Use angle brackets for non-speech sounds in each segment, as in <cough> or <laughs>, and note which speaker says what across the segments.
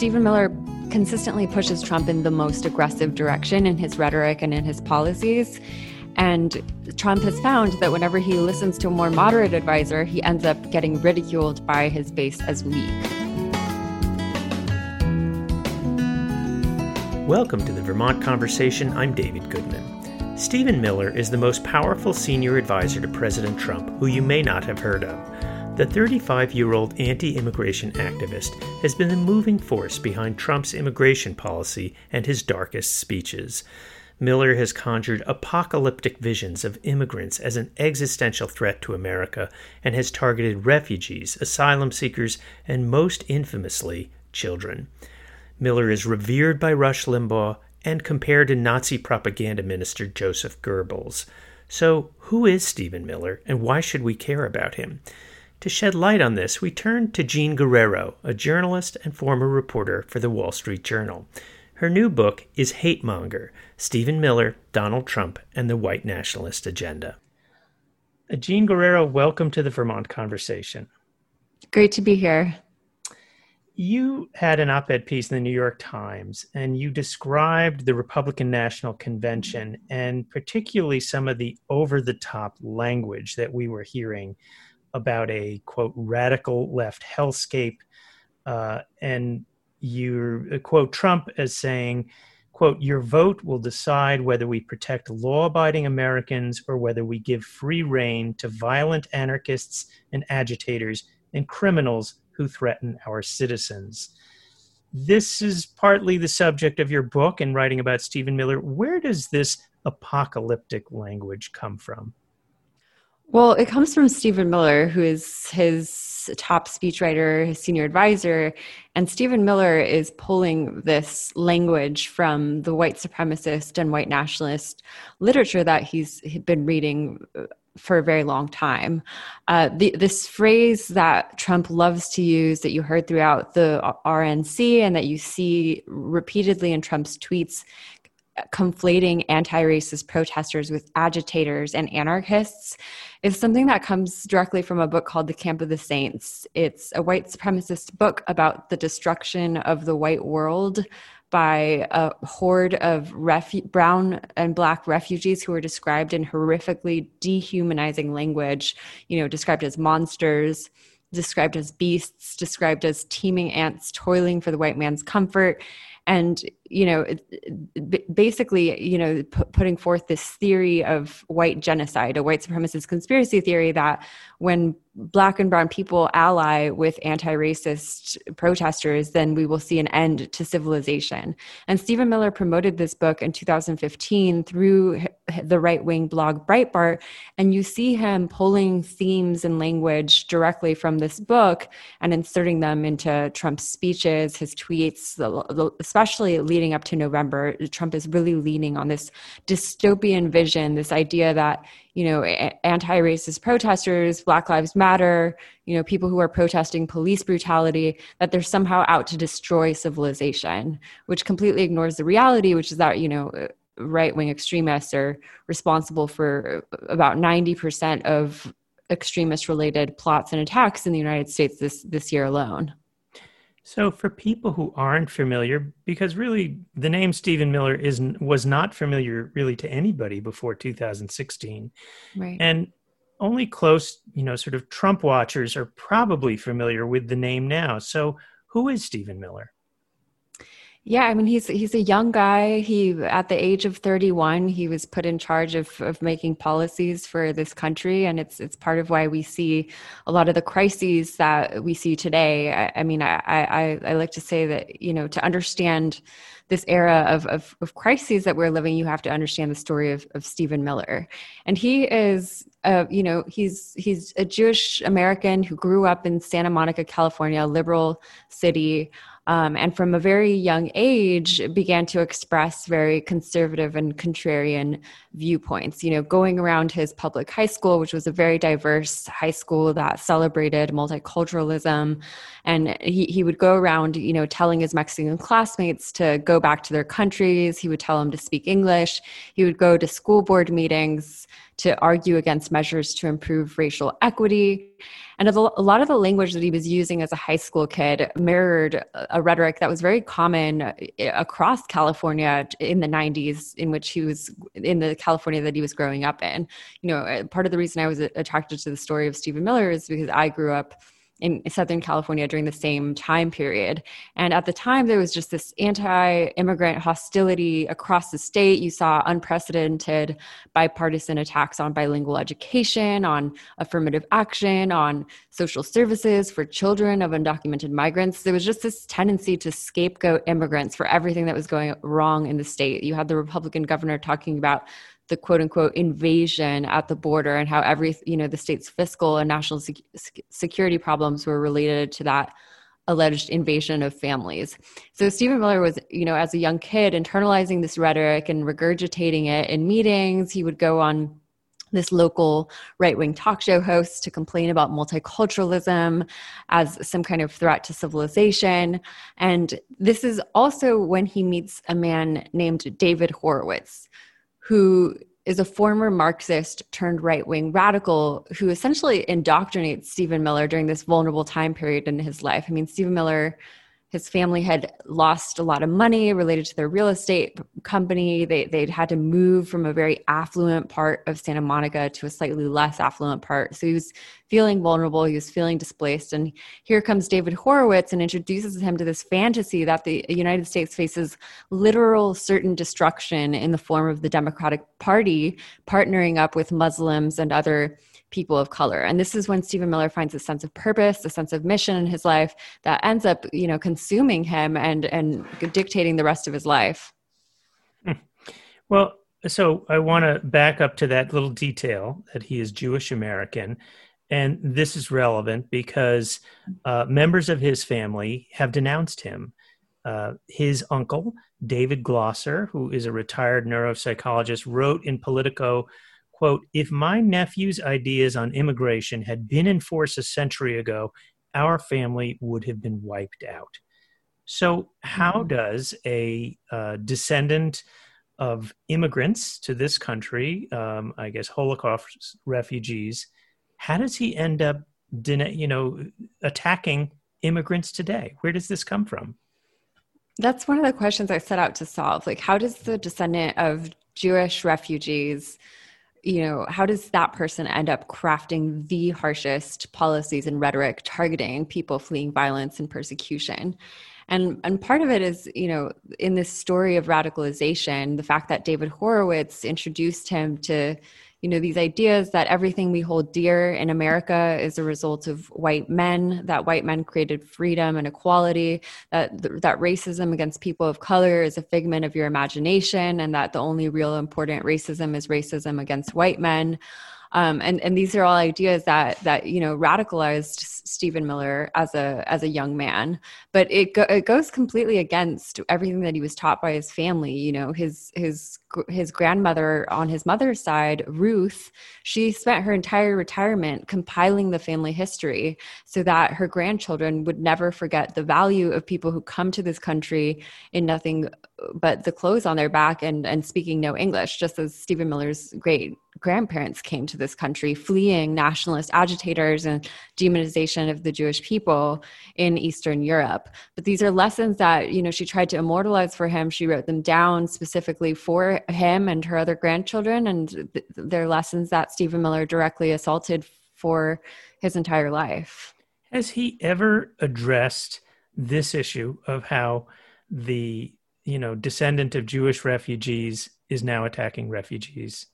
Speaker 1: Stephen Miller consistently pushes Trump in the most aggressive direction in his rhetoric and in his policies. And Trump has found that whenever he listens to a more moderate advisor, he ends up getting ridiculed by his base as weak.
Speaker 2: Welcome to the Vermont Conversation. I'm David Goodman. Stephen Miller is the most powerful senior advisor to President Trump, who you may not have heard of. The 35 year old anti immigration activist has been the moving force behind Trump's immigration policy and his darkest speeches. Miller has conjured apocalyptic visions of immigrants as an existential threat to America and has targeted refugees, asylum seekers, and most infamously, children. Miller is revered by Rush Limbaugh and compared to Nazi propaganda minister Joseph Goebbels. So, who is Stephen Miller and why should we care about him? To shed light on this, we turn to Jean Guerrero, a journalist and former reporter for the Wall Street Journal. Her new book is Hatemonger Stephen Miller, Donald Trump, and the White Nationalist Agenda. Uh, Jean Guerrero, welcome to the Vermont Conversation.
Speaker 1: Great to be here.
Speaker 2: You had an op ed piece in the New York Times, and you described the Republican National Convention and particularly some of the over the top language that we were hearing about a quote radical left hellscape, uh, and you uh, quote Trump as saying, "quote Your vote will decide whether we protect law-abiding Americans or whether we give free rein to violent anarchists and agitators and criminals who threaten our citizens." This is partly the subject of your book and writing about Stephen Miller. Where does this apocalyptic language come from?
Speaker 1: Well, it comes from Stephen Miller, who is his top speechwriter, his senior advisor. And Stephen Miller is pulling this language from the white supremacist and white nationalist literature that he's been reading uh, for a very long time. Uh, the, this phrase that Trump loves to use, that you heard throughout the RNC and that you see repeatedly in Trump's tweets, conflating anti racist protesters with agitators and anarchists is something that comes directly from a book called The Camp of the Saints. It's a white supremacist book about the destruction of the white world by a horde of refu- brown and black refugees who were described in horrifically dehumanizing language, you know, described as monsters, described as beasts, described as teeming ants toiling for the white man's comfort and you know basically you know p- putting forth this theory of white genocide a white supremacist conspiracy theory that when black and brown people ally with anti-racist protesters then we will see an end to civilization. And stephen miller promoted this book in 2015 through the right-wing blog breitbart and you see him pulling themes and language directly from this book and inserting them into trump's speeches his tweets especially leading up to november trump is really leaning on this dystopian vision this idea that you know anti-racist protesters black lives matter you know people who are protesting police brutality that they're somehow out to destroy civilization which completely ignores the reality which is that you know right-wing extremists are responsible for about 90% of extremist related plots and attacks in the united states this this year alone
Speaker 2: so, for people who aren't familiar, because really the name Stephen Miller is was not familiar really to anybody before 2016,
Speaker 1: right?
Speaker 2: And only close, you know, sort of Trump watchers are probably familiar with the name now. So, who is Stephen Miller?
Speaker 1: Yeah, I mean he's he's a young guy. He at the age of 31, he was put in charge of of making policies for this country and it's it's part of why we see a lot of the crises that we see today. I, I mean, I, I I like to say that, you know, to understand this era of, of, of crises that we're living, you have to understand the story of, of Stephen Miller. And he is uh, you know, he's he's a Jewish American who grew up in Santa Monica, California, liberal city um, and from a very young age began to express very conservative and contrarian viewpoints. You know going around his public high school which was a very diverse high school that celebrated multiculturalism. And he, he would go around you know telling his mexican classmates to go back to their countries. He would tell them to speak english. He would go to school board meetings to argue against measures to improve racial equity. And a lot of the language that he was using as a high school kid mirrored a rhetoric that was very common eh, across California in the 90s, in which he was in the California that he was growing up in. You know, eh, part of the reason I was attracted to the story of Stephen Miller is because I grew up in Southern California during the same time period. And at the time, there was just this anti immigrant hostility across the state. You saw unprecedented bipartisan attacks on bilingual education, on affirmative action, on social services for children of undocumented migrants. There was just this tendency to scapegoat immigrants for everything that was going wrong in the state. You had the Republican governor talking about the quote unquote invasion at the border and how every you know the state's fiscal and national sec- security problems were related to that alleged invasion of families. So Stephen Miller was, you know, as a young kid internalizing this rhetoric and regurgitating it in meetings. He would go on this local right wing talk show host to complain about multiculturalism as some kind of threat to civilization. And this is also when he meets a man named David Horowitz, who is a former Marxist turned right wing radical who essentially indoctrinates Stephen Miller during this vulnerable time period in his life. I mean, Stephen Miller his family had lost a lot of money related to their real estate company. They, they'd had to move from a very affluent part of Santa Monica to a slightly less affluent part. So he was feeling vulnerable, he was feeling displaced. And here comes David Horowitz and introduces him to this fantasy that the United States faces literal certain destruction in the form of the Democratic Party partnering up with Muslims and other people of color. And this is when Stephen Miller finds a sense of purpose, a sense of mission in his life that ends up, you know, consuming him and and dictating the rest of his life.
Speaker 2: Hmm. Well, so I want to back up to that little detail that he is Jewish American. And this is relevant because uh, members of his family have denounced him. Uh, his uncle, David Glosser, who is a retired neuropsychologist, wrote in Politico quote, if my nephew's ideas on immigration had been in force a century ago, our family would have been wiped out. So, how mm-hmm. does a uh, descendant of immigrants to this country, um, I guess Holocaust refugees, how does he end up, you know, attacking immigrants today? Where does this come from?
Speaker 1: That's one of the questions I set out to solve. Like, how does the descendant of Jewish refugees you know how does that person end up crafting the harshest policies and rhetoric targeting people fleeing violence and persecution? And and part of it is you know in this story of radicalization the fact that david horowitz introduced him to you know these ideas that everything we hold dear in america is a result of white men that white men created freedom and equality that that racism against people of color is a figment of your imagination and that the only real important racism is racism against white men um, and and these are all ideas that that you know radicalized Stephen Miller as a as a young man, but it go, it goes completely against everything that he was taught by his family. You know, his his his grandmother on his mother's side, Ruth, she spent her entire retirement compiling the family history so that her grandchildren would never forget the value of people who come to this country in nothing but the clothes on their back and and speaking no English, just as Stephen Miller's great grandparents came to this country fleeing nationalist agitators and demonization of the Jewish people in Eastern Europe. But these are lessons that, you know, she tried to immortalize for him. She wrote them down specifically for him and her other grandchildren and th- they're lessons that Stephen Miller directly assaulted for his entire life.
Speaker 2: Has he ever addressed this issue of how the you know descendant of Jewish refugees is now attacking refugees.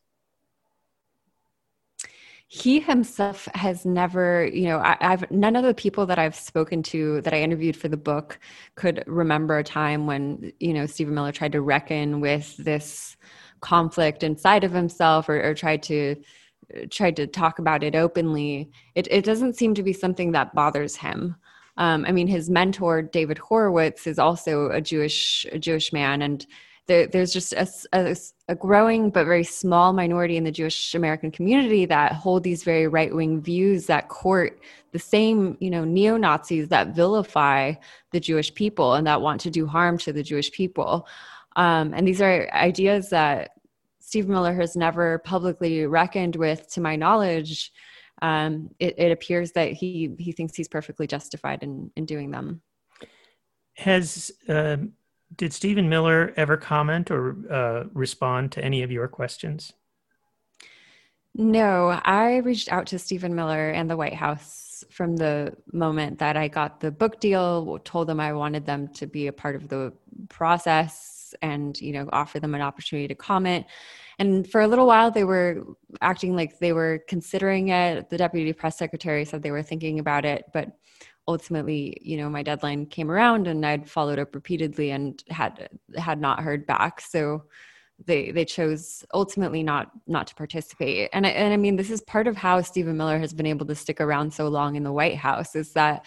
Speaker 1: He himself has never, you know, I, have none of the people that I've spoken to that I interviewed for the book could remember a time when, you know, Stephen Miller tried to reckon with this conflict inside of himself or, or tried to tried to talk about it openly. It, it doesn't seem to be something that bothers him. Um, I mean, his mentor David Horowitz is also a Jewish a Jewish man, and there, there's just a, a, a, growing but very small minority in the Jewish American community that hold these very right wing views that court the same, you know, neo Nazis that vilify the Jewish people and that want to do harm to the Jewish people. Um, and these are ideas that Steve Miller has never publicly reckoned with, to my knowledge, um, it, it, appears that he he thinks he's perfectly justified in in doing them.
Speaker 2: Has uh, did Stephen Miller ever comment or uh, respond to any of your questions?
Speaker 1: No, I reached out to Stephen Miller and the White House from the moment that I got the book deal, told them I wanted them to be a part of the process and, you know, offer them an opportunity to comment. And for a little while, they were acting like they were considering it. The deputy press secretary said they were thinking about it, but ultimately, you know, my deadline came around and I'd followed up repeatedly and had had not heard back. So they they chose ultimately not not to participate. And I, and I mean this is part of how Stephen Miller has been able to stick around so long in the White House is that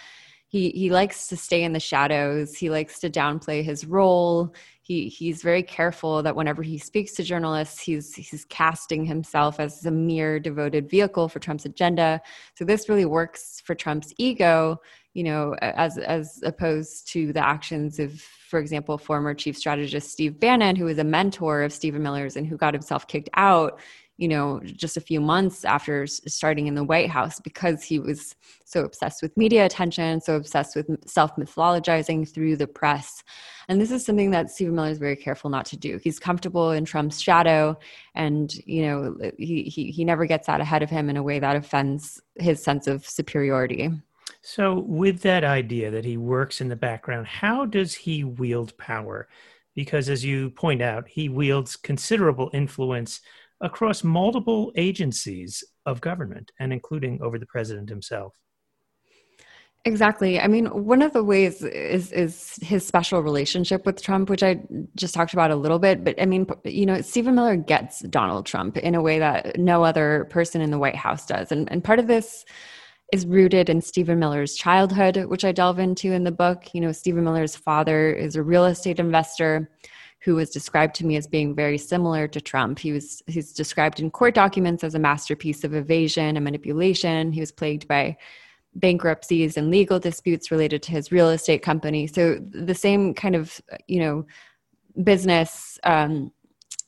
Speaker 1: he he likes to stay in the shadows. He likes to downplay his role. He he's very careful that whenever he speaks to journalists he's he's casting himself as a mere devoted vehicle for Trump's agenda. So this really works for Trump's ego you know as as opposed to the actions of for example, former chief strategist Steve Bannon, who was a mentor of Stephen Miller's and who got himself kicked out, you know, just a few months after starting in the White House because he was so obsessed with media attention, so obsessed with self mythologizing through the press. And this is something that Stephen Miller is very careful not to do. He's comfortable in Trump's shadow, and you know, he he, he never gets out ahead of him in a way that offends his sense of superiority.
Speaker 2: So, with that idea that he works in the background, how does he wield power? Because, as you point out, he wields considerable influence across multiple agencies of government and including over the president himself.
Speaker 1: Exactly. I mean, one of the ways is is his special relationship with Trump, which I just talked about a little bit. But I mean, you know, Stephen Miller gets Donald Trump in a way that no other person in the White House does, and and part of this is rooted in Stephen Miller's childhood, which I delve into in the book. You know, Stephen Miller's father is a real estate investor who was described to me as being very similar to Trump. He was he's described in court documents as a masterpiece of evasion and manipulation. He was plagued by bankruptcies and legal disputes related to his real estate company. So the same kind of, you know, business um,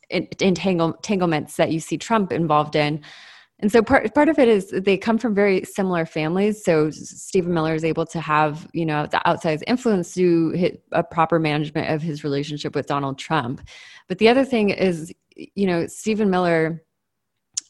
Speaker 1: entanglements that you see Trump involved in and so part part of it is they come from very similar families. So Stephen Miller is able to have you know the outsized influence through a proper management of his relationship with Donald Trump. But the other thing is, you know, Stephen Miller.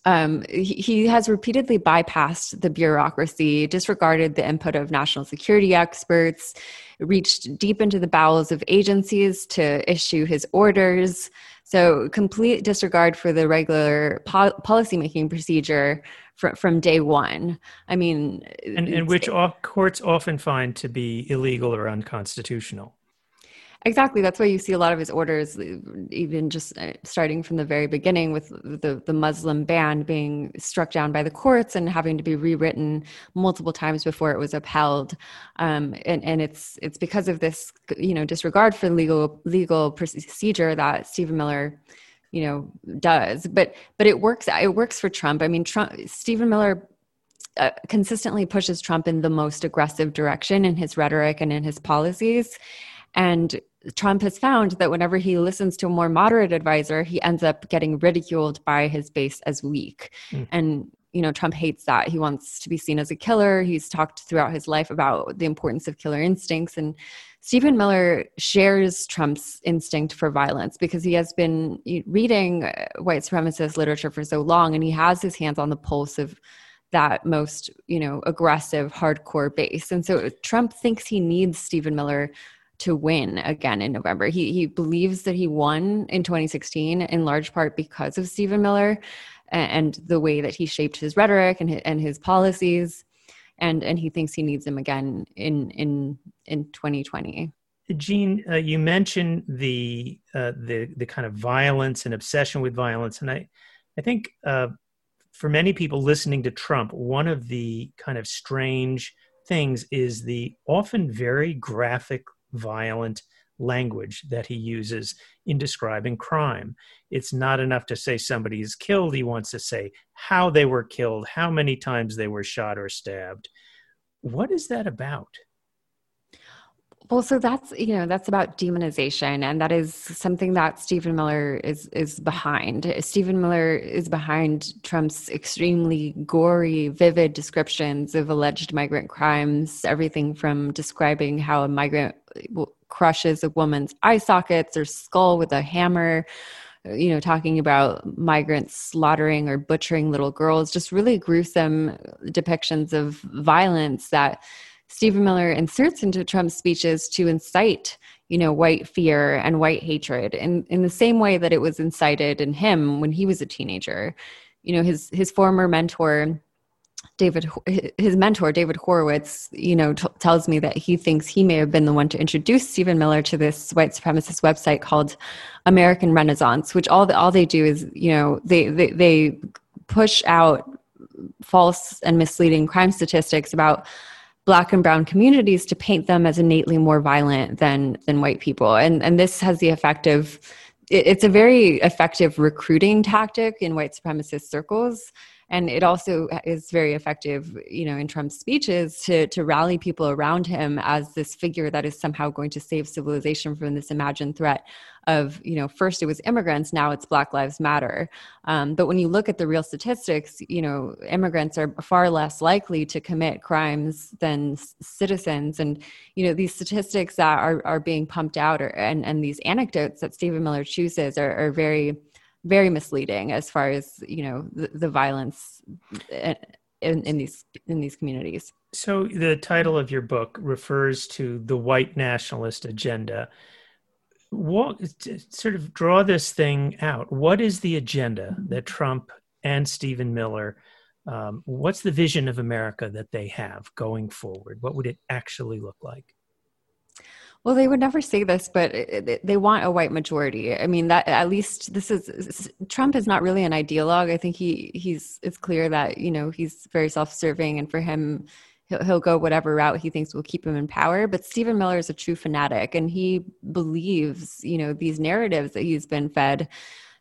Speaker 1: Um, he, he has repeatedly bypassed the bureaucracy, disregarded the input of national security experts, reached deep into the bowels of agencies to issue his orders. So complete disregard for the regular po- policymaking procedure fr- from day one. I mean,
Speaker 2: and, and which all courts often find to be illegal or unconstitutional.
Speaker 1: Exactly. That's why you see a lot of his orders, even just uh, starting from the very beginning with the, the Muslim ban being struck down by the courts and having to be rewritten multiple times before it was upheld. Um, and, and it's it's because of this, you know, disregard for legal legal procedure that Stephen Miller, you know, does. But but it works. It works for Trump. I mean, Trump, Stephen Miller uh, consistently pushes Trump in the most aggressive direction in his rhetoric and in his policies. And Trump has found that whenever he listens to a more moderate advisor, he ends up getting ridiculed by his base as weak. Mm. And you know, Trump hates that. He wants to be seen as a killer. He's talked throughout his life about the importance of killer instincts. And Stephen Miller shares Trump's instinct for violence because he has been reading uh, white supremacist literature for so long and he has his hands on the pulse of that most, you know, aggressive, hardcore base. And so Trump thinks he needs Stephen Miller to win again in November. He he believes that he won in 2016 in large part because of Stephen Miller and, the way that he shaped his rhetoric and his, and his policies, and and he thinks he needs him again in in in 2020.
Speaker 2: Jean, uh, you mentioned the uh, the the kind of violence and obsession with violence, and I I think uh, for many people listening to Trump, one of the kind of strange things is the often very graphic violent language that he uses in describing crime. It's not enough to say somebody is killed. He wants to say how they were killed, how many times they were shot or stabbed. What is that about?
Speaker 1: Well, so that's you know that's about demonization, and that is something that Stephen Miller is is behind. Stephen Miller is behind Trump's extremely gory, vivid descriptions of alleged migrant crimes. Everything from describing how a migrant crushes a woman's eye sockets or skull with a hammer, you know, talking about migrants slaughtering or butchering little girls. Just really gruesome depictions of violence that Stephen Miller inserts into Trump's speeches to incite, you know, white fear and white hatred in, in the same way that it was incited in him when he was a teenager. You know, his his former mentor, David, his mentor, David Horowitz, you know, t- tells me that he thinks he may have been the one to introduce Stephen Miller to this white supremacist website called American Renaissance, which all the, all they do is, you know, they, they, they push out false and misleading crime statistics about black and brown communities to paint them as innately more violent than than white people. And and this has the effect of it's a very effective recruiting tactic in white supremacist circles and it also is very effective you know in trump's speeches to to rally people around him as this figure that is somehow going to save civilization from this imagined threat of you know first it was immigrants now it's black lives matter. Um, but when you look at the real statistics you know immigrants are far less likely to commit crimes than citizens. And you know these statistics that are, are being pumped out or, and, and these anecdotes that stephen miller chooses are, are very very misleading as far as you know the, the violence in, in these in these communities.
Speaker 2: So the title of your book refers to the white nationalist agenda. What sort of draw this thing out. What is the agenda that trump and stephen miller um, what's the vision of america that they have going forward? What would it actually look like
Speaker 1: well, they would never say this, but eh, eh, they want a white majority. I mean, that at least this is Trump is not really an ideologue. I think he he's it's clear that you know he's very self-serving, and for him, he'll, he'll go whatever route he thinks will keep him in power. But Stephen Miller is a true fanatic, and he believes you know these narratives that he's been fed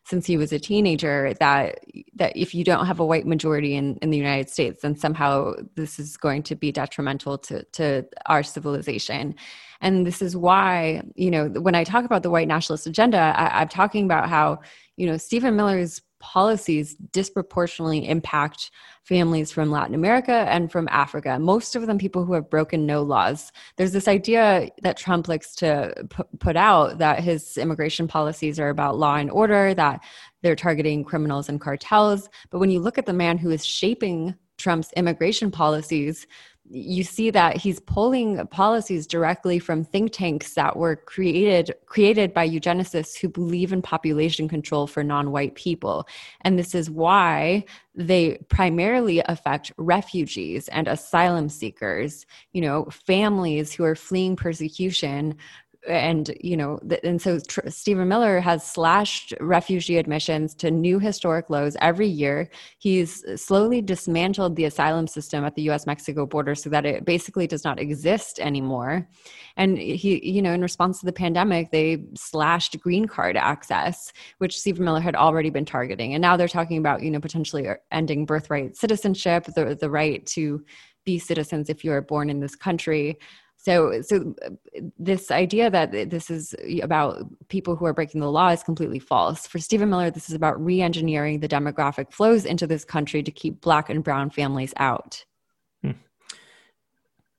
Speaker 1: since he was a teenager that that if you don't have a white majority in, in the United States, then somehow this is going to be detrimental to, to our civilization. And this is why, you know, when I talk about the white nationalist agenda, I, I'm talking about how, you know, Stephen Miller's policies disproportionately impact families from Latin America and from Africa, most of them people who have broken no laws. There's this idea that Trump likes to put out that his immigration policies are about law and order, that they're targeting criminals and cartels. But when you look at the man who is shaping Trump's immigration policies, you see that he's pulling policies directly from think tanks that were created created by eugenicists who believe in population control for non-white people. And this is why they primarily affect refugees and asylum seekers you know families who are fleeing persecution and you know and so Tr- stephen miller has slashed refugee admissions to new historic lows every year. He's slowly dismantled the asylum system at the us mexico border so that it basically does not exist anymore. And he you know in response to the pandemic they slashed green card access which stephen miller had already been targeting. And now they're talking about you know potentially er, ending birthright citizenship the, the right to be citizens if you are born in this country so so this idea that this is about people who are breaking the law is completely false. For stephen miller this is about re-engineering the demographic flows into this country to keep black and brown families out. Hmm.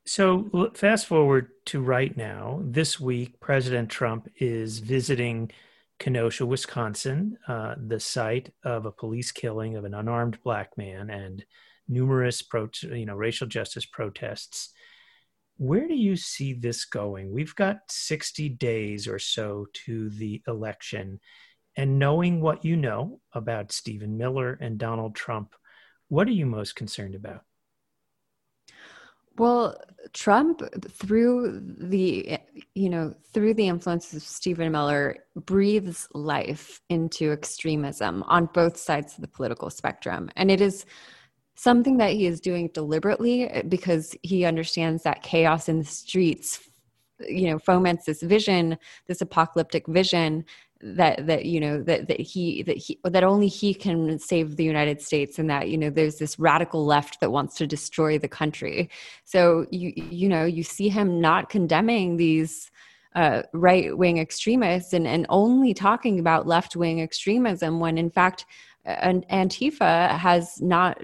Speaker 2: so fast forward to right now. This week president trump is visiting kenosha wisconsin uh, the site of a police killing of an unarmed black man and numerous pro- you know racial justice protests where do you see this going? We've got 60 days or so to the election. And knowing what you know about Stephen Miller and Donald Trump, what are you most concerned about?
Speaker 1: Well, Trump, through the you know through the influence of Stephen Miller, breathes life into extremism on both sides of the political spectrum, and it is something that he is doing deliberately eh, because he understands that chaos in the streets you know foments this vision this apocalyptic vision that that you know that that he that he that only he can save the United States and that you know there's this radical left that wants to destroy the country. So you you know you see him not condemning these uh, right wing extremists and and only talking about left wing extremism when in fact and Antifa has not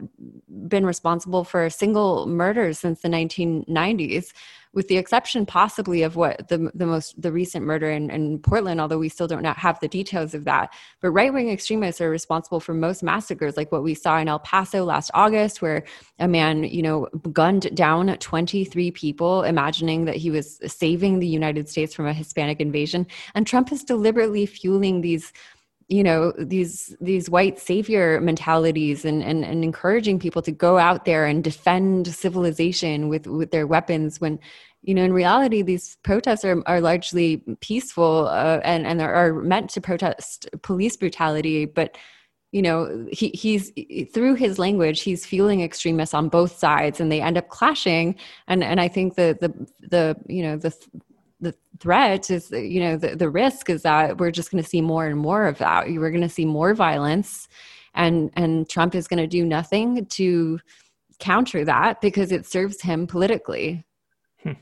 Speaker 1: been responsible for a single murder since the 1990s with the exception possibly of what the the most the recent murder in, in Portland, although we still don't have the details of that. But right wing extremists are responsible for most massacres, like what we saw in El Paso last August, where a man, you know, gunned down 23 people, imagining that he was saving the United States from a Hispanic invasion. And Trump is deliberately fueling these you know these these white savior mentalities and, and and encouraging people to go out there and defend civilization with with their weapons when you know in reality these protests are, are largely peaceful uh, and and are meant to protest police brutality. But you know he, he's through his language he's fueling extremists on both sides and they end up clashing. And and i think the the the you know the the threat is you know the, the risk is that we're just going to see more and more of that. We're going to see more violence and and trump is going to do nothing to counter that because it serves him politically. Hmm.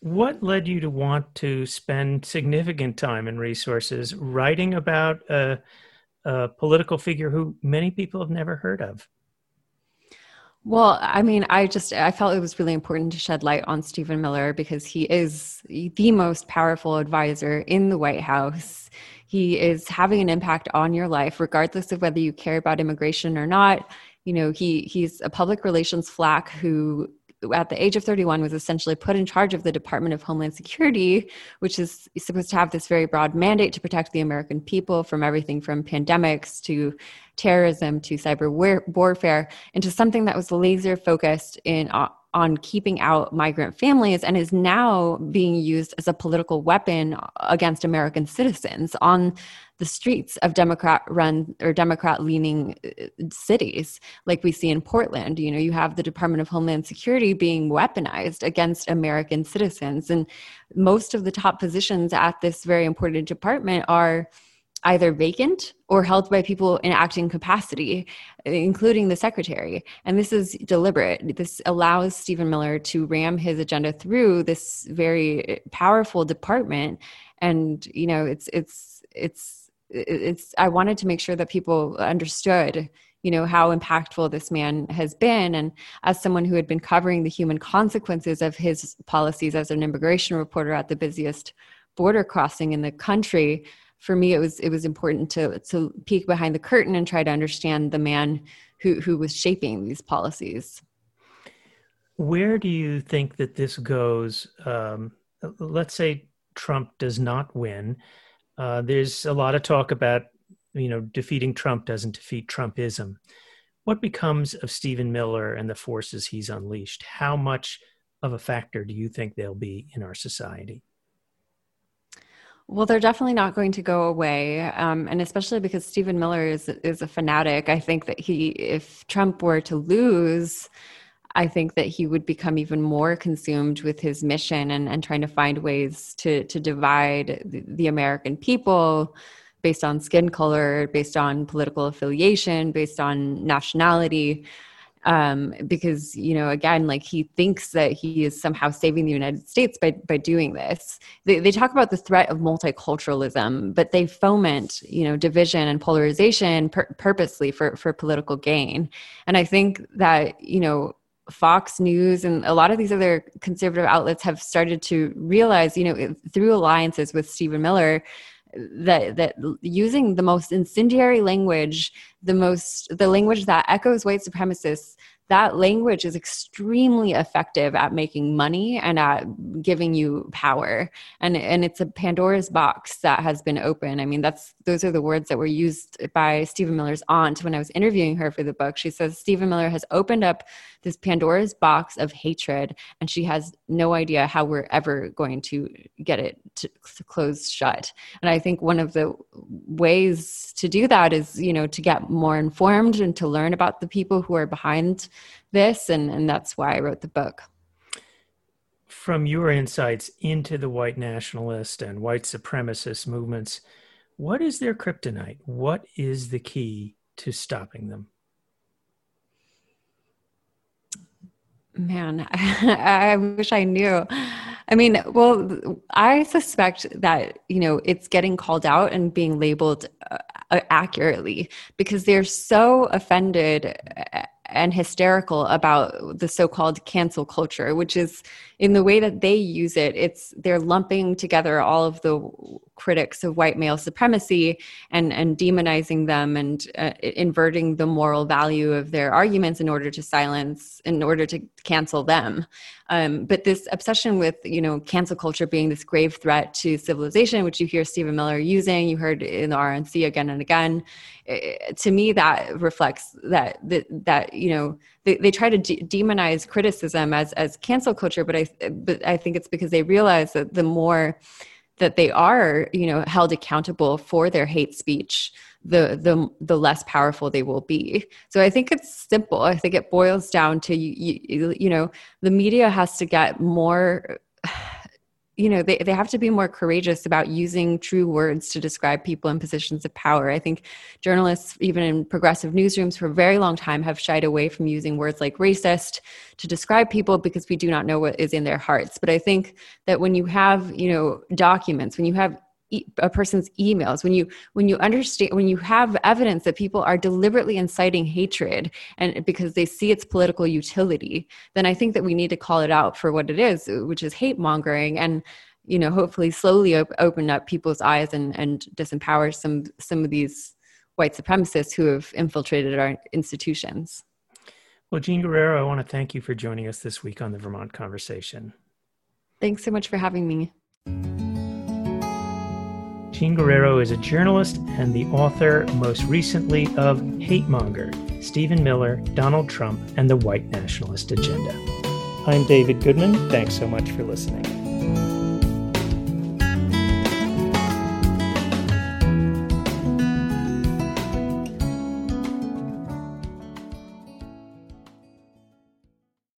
Speaker 2: what led you to want to spend significant time and resources writing about a, a political figure who many people have never heard of
Speaker 1: well, I mean, I just I felt it was really important to shed light on Stephen Miller because he is the most powerful advisor in the White House. He is having an impact on your life regardless of whether you care about immigration or not. You know, he he's a public relations flack who at the age of 31 was essentially put in charge of the Department of Homeland Security, which is supposed to have this very broad mandate to protect the American people from everything from pandemics to terrorism to cyber warfare, into something that was laser focused in uh, on keeping out migrant families and is now being used as a political weapon against American citizens on the streets of Democrat run or Democrat leaning uh, cities, like we see in Portland. You know, you have the Department of Homeland Security being weaponized against American citizens. And most of the top positions at this very important department are either vacant or held by people in acting capacity, including the secretary. And this is deliberate. This allows Stephen Miller to ram his agenda through this very powerful department. And, you know, it's, it's, it's, it's, I wanted to make sure that people understood you know how impactful this man has been. And as someone who had been covering the human consequences of his policies as an immigration reporter at the busiest border crossing in the country for me it was it was important to to peek behind the curtain and try to understand the man who who was shaping these policies.
Speaker 2: Where do you think that this goes? Um, let's say trump does not win uh, there's a lot of talk about you know defeating trump doesn't defeat trumpism. What becomes of stephen miller and the forces he's unleashed? How much of a factor do you think they'll be in our society?
Speaker 1: Well, they're definitely not going to go away, um, and especially because Stephen Miller is is a fanatic. I think that he, if Trump were to lose, I think that he would become even more consumed with his mission and, and trying to find ways to to divide the, American people based on skin color, based on political affiliation, based on nationality. Um, because you know again like he thinks that he is somehow saving the united states by by doing this. They, they talk about the threat of multiculturalism but they foment you know division and polarization pur- purposely for for political gain. And i think that you know Fox News and a lot of these other conservative outlets have started to realize, you know, through alliances with Stephen Miller, that that using the most incendiary language the most the language that echoes white supremacists that language is extremely effective at making money and at giving you power. And and it's a pandora's box that has been open. I mean that's those are the words that were used by stephen miller's aunt when i was interviewing her for the book. She says stephen miller has opened up this pandora's box of hatred and she has no idea how we're ever going to get it to, close shut and i think one of the ways to do that is you know to get more informed and to learn about the people who are behind this and and that's why i wrote the book
Speaker 2: from your insights into the white nationalist and white supremacist movements, what is their kryptonite? What is the key to stopping them?
Speaker 1: Man, <laughs> I, wish I knew. I mean, well, I suspect that, you know, it's getting called out and being labeled uh, accurately because they're so offended and hysterical about the so-called cancel culture which is in the way that they use it it's they're lumping together all of the critics of white male supremacy and and demonizing them and uh, inverting the moral value of their arguments in order to silence in order to cancel them. Um, but this obsession with you know cancel culture being this grave threat to civilization which you hear stephen miller using you heard in the rnc again and again to me that reflects that that, that you know they, they try to de- demonize criticism as as cancel culture but i but i think it's because they realize that the more that they are you know held accountable for their hate speech the the the less powerful they will be. So i think it's simple. I think it boils down to you, you, you know the media has to get more you know they, they have to be more courageous about using true words to describe people in positions of power. I think journalists even in progressive newsrooms for a very long time have shied away from using words like racist to describe people because we do not know what is in their hearts. But i think that when you have you know documents when you have a person's emails. When you when you understand when you have evidence that people are deliberately inciting hatred and because they see its political utility then i think that we need to call it out for what it is which is hate mongering and you know hopefully slowly op- open up people's eyes and and disempower some some of these white supremacists who have infiltrated our institutions.
Speaker 2: Well jean guerrero i want to thank you for joining us this week on the vermont conversation.
Speaker 1: Thanks so much for having me
Speaker 2: Jean Guerrero is a journalist and the author, most recently, of Hatemonger Stephen Miller, Donald Trump, and the White Nationalist Agenda. I'm David Goodman. Thanks so much for listening.